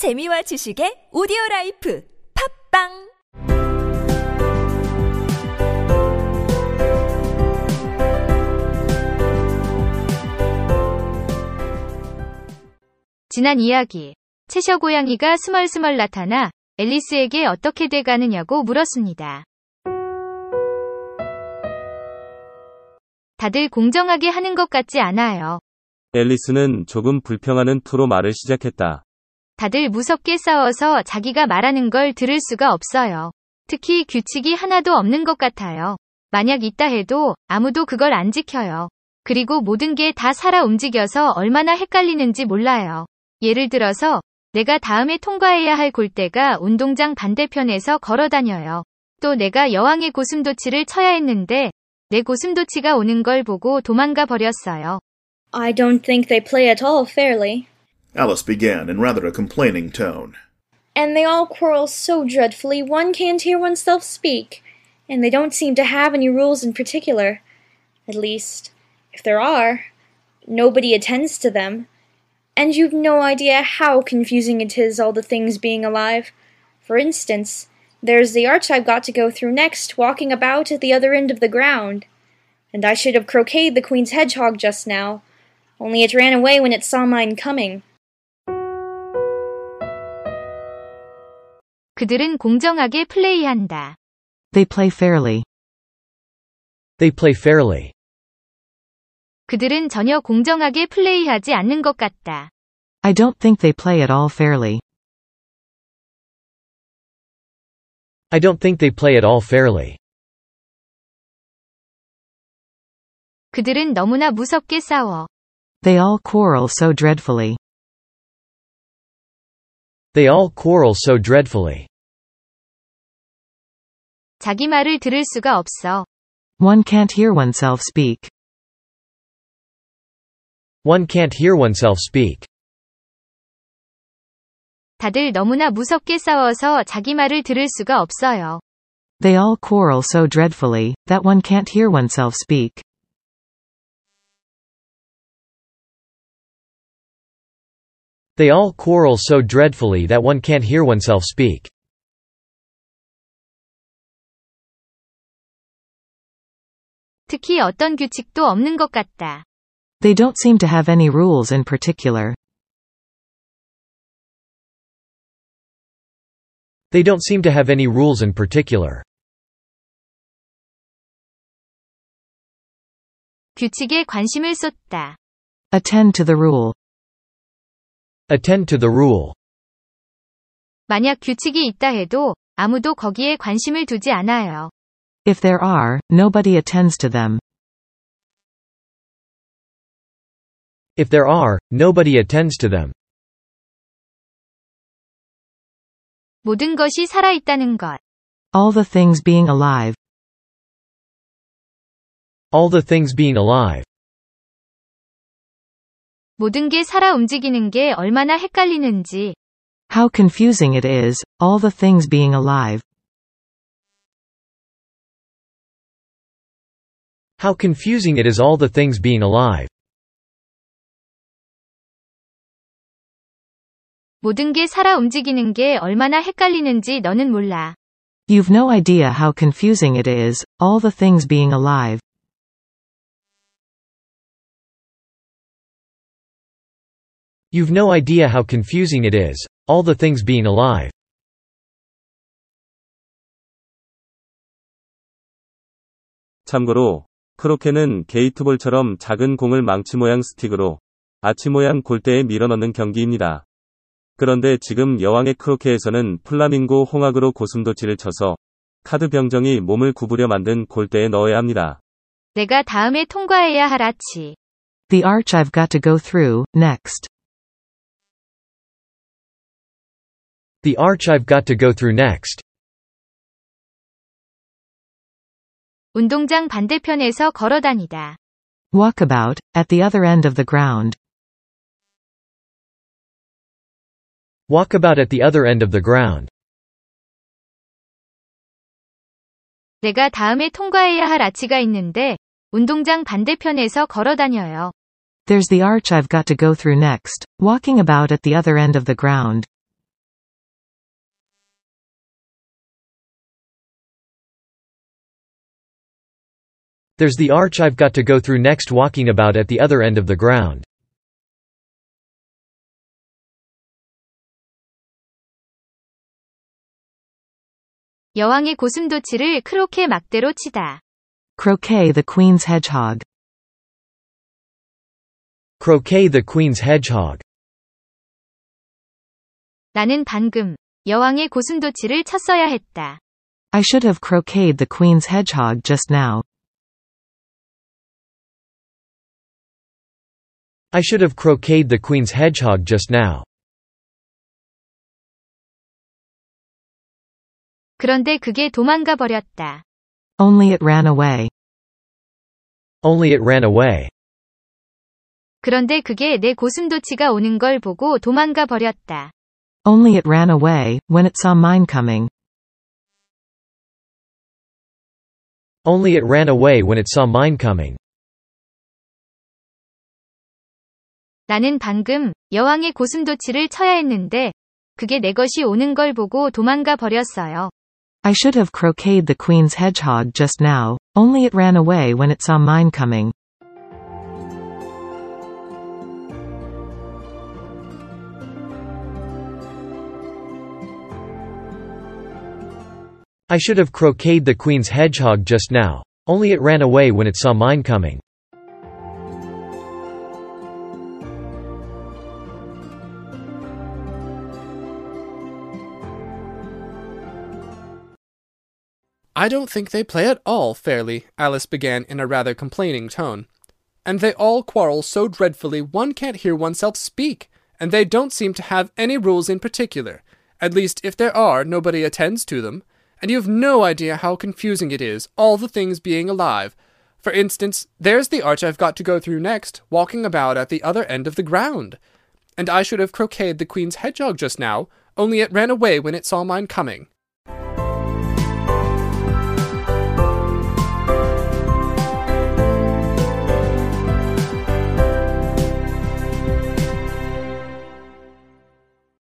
재미와 지식의 오디오 라이프 팝빵 지난 이야기. 채셔 고양이가 스멀스멀 나타나 앨리스에게 어떻게 돼가느냐고 물었습니다. 다들 공정하게 하는 것 같지 않아요. 앨리스는 조금 불평하는 투로 말을 시작했다. 다들 무섭게 싸워서 자기가 말하는 걸 들을 수가 없어요. 특히 규칙이 하나도 없는 것 같아요. 만약 있다 해도 아무도 그걸 안 지켜요. 그리고 모든 게 다 살아 움직여서 얼마나 헷갈리는지 몰라요. 예를 들어서 내가 다음에 통과해야 할 골대가 운동장 반대편에서 걸어 다녀요. 또 내가 여왕의 고슴도치를 쳐야 했는데 내 고슴도치가 오는 걸 보고 도망가 버렸어요. I don't think they play at all fairly. Alice began in rather a complaining tone. And they all quarrel so dreadfully one can't hear oneself speak. And they don't seem to have any rules in particular. At least, if there are, nobody attends to them. And you've no idea how confusing it is, all the things being alive. For instance, there's the arch I've got to go through next, walking about at the other end of the ground. And I should have croqueted the Queen's hedgehog just now, only it ran away when it saw mine coming. 그들은 공정하게 플레이한다. They play fairly. They play fairly. 그들은 전혀 공정하게 플레이하지 않는 것 같다. I don't think they play at all fairly. I don't think they play at all fairly. 그들은 너무나 무섭게 싸워. They all quarrel so dreadfully. They all quarrel so dreadfully. 자기 말을 들을 수가 없어. One can't hear oneself speak. One can't hear oneself speak. 다들 너무나 무섭게 싸워서 자기 말을 들을 수가 없어요. They all quarrel so dreadfully, that one can't hear oneself speak. They all quarrel so dreadfully that one can't hear oneself speak. 특히 어떤 규칙도 없는 것 같다. They don't seem to have any rules in particular. They don't seem to have any rules in particular. 규칙에 관심을 쏟다. Attend to the rule. Attend to the rule. 만약 규칙이 있다 해도 아무도 거기에 관심을 두지 않아요. If there are, nobody attends to them. If there are, nobody attends to them. 모든 것이 살아있다는 것. All the things being alive. All the things being alive. 모든 게 살아 움직이는 게 얼마나 헷갈리는지. How confusing it is, all the things being alive. How confusing it is all the things being alive. 모든 게 살아 움직이는 게 얼마나 헷갈리는지 너는 몰라. You've no idea how confusing it is, all the things being alive. You've no idea how confusing it is, all the things being alive. 참고로, 크로케는 게이트볼처럼 작은 공을 망치 모양 스틱으로 아치 모양 골대에 밀어넣는 경기입니다. 그런데 지금 여왕의 크로케에서는 플라밍고 홍학으로 고슴도치를 쳐서 카드 병정이 몸을 구부려 만든 골대에 넣어야 합니다. 내가 다음에 통과해야 할 아치. The arch I've got to go through, next. The arch I've got to go through next. 운동장 반대편에서 걸어 다니다. Walkabout, at the other end of the ground. Walkabout at the other end of the ground. 내가 다음에 통과해야 할 아치가 있는데 운동장 반대편에서 걸어 다녀요. There's the arch I've got to go through next, walking about at the other end of the ground. There's the arch I've got to go through next walking about at the other end of the ground. 여왕의 고슴도치를 크로케 막대로 치다. Croquet the queen's hedgehog. Croquet the queen's hedgehog. 나는 방금 여왕의 고슴도치를 쳤어야 했다. I should have croqueted the queen's hedgehog just now. I should have croqueted the queen's hedgehog just now. 그런데 그게 도망가 버렸다. Only it ran away. Only it ran away. 그런데 그게 내 고슴도치가 오는 걸 보고 도망가 버렸다. Only it ran away, when it saw mine coming. Only it ran away when it saw mine coming. 나는 방금 여왕의 고슴도치를 쳐야 했는데 그게 내 것이 오는 걸 보고 도망가 버렸어요. I should have croqueted the queen's hedgehog just now, only it ran away when it saw mine coming. I should have croqueted the queen's hedgehog just now. Only it ran away when it saw mine coming. I don't think they play at all fairly, Alice began in a rather complaining tone. And they all quarrel so dreadfully one can't hear oneself speak, and they don't seem to have any rules in particular. At least, if there are, nobody attends to them. And you've no idea how confusing it is, all the things being alive. For instance, there's the arch I've got to go through next, walking about at the other end of the ground. And I should have croqueted the queen's hedgehog just now, only it ran away when it saw mine coming.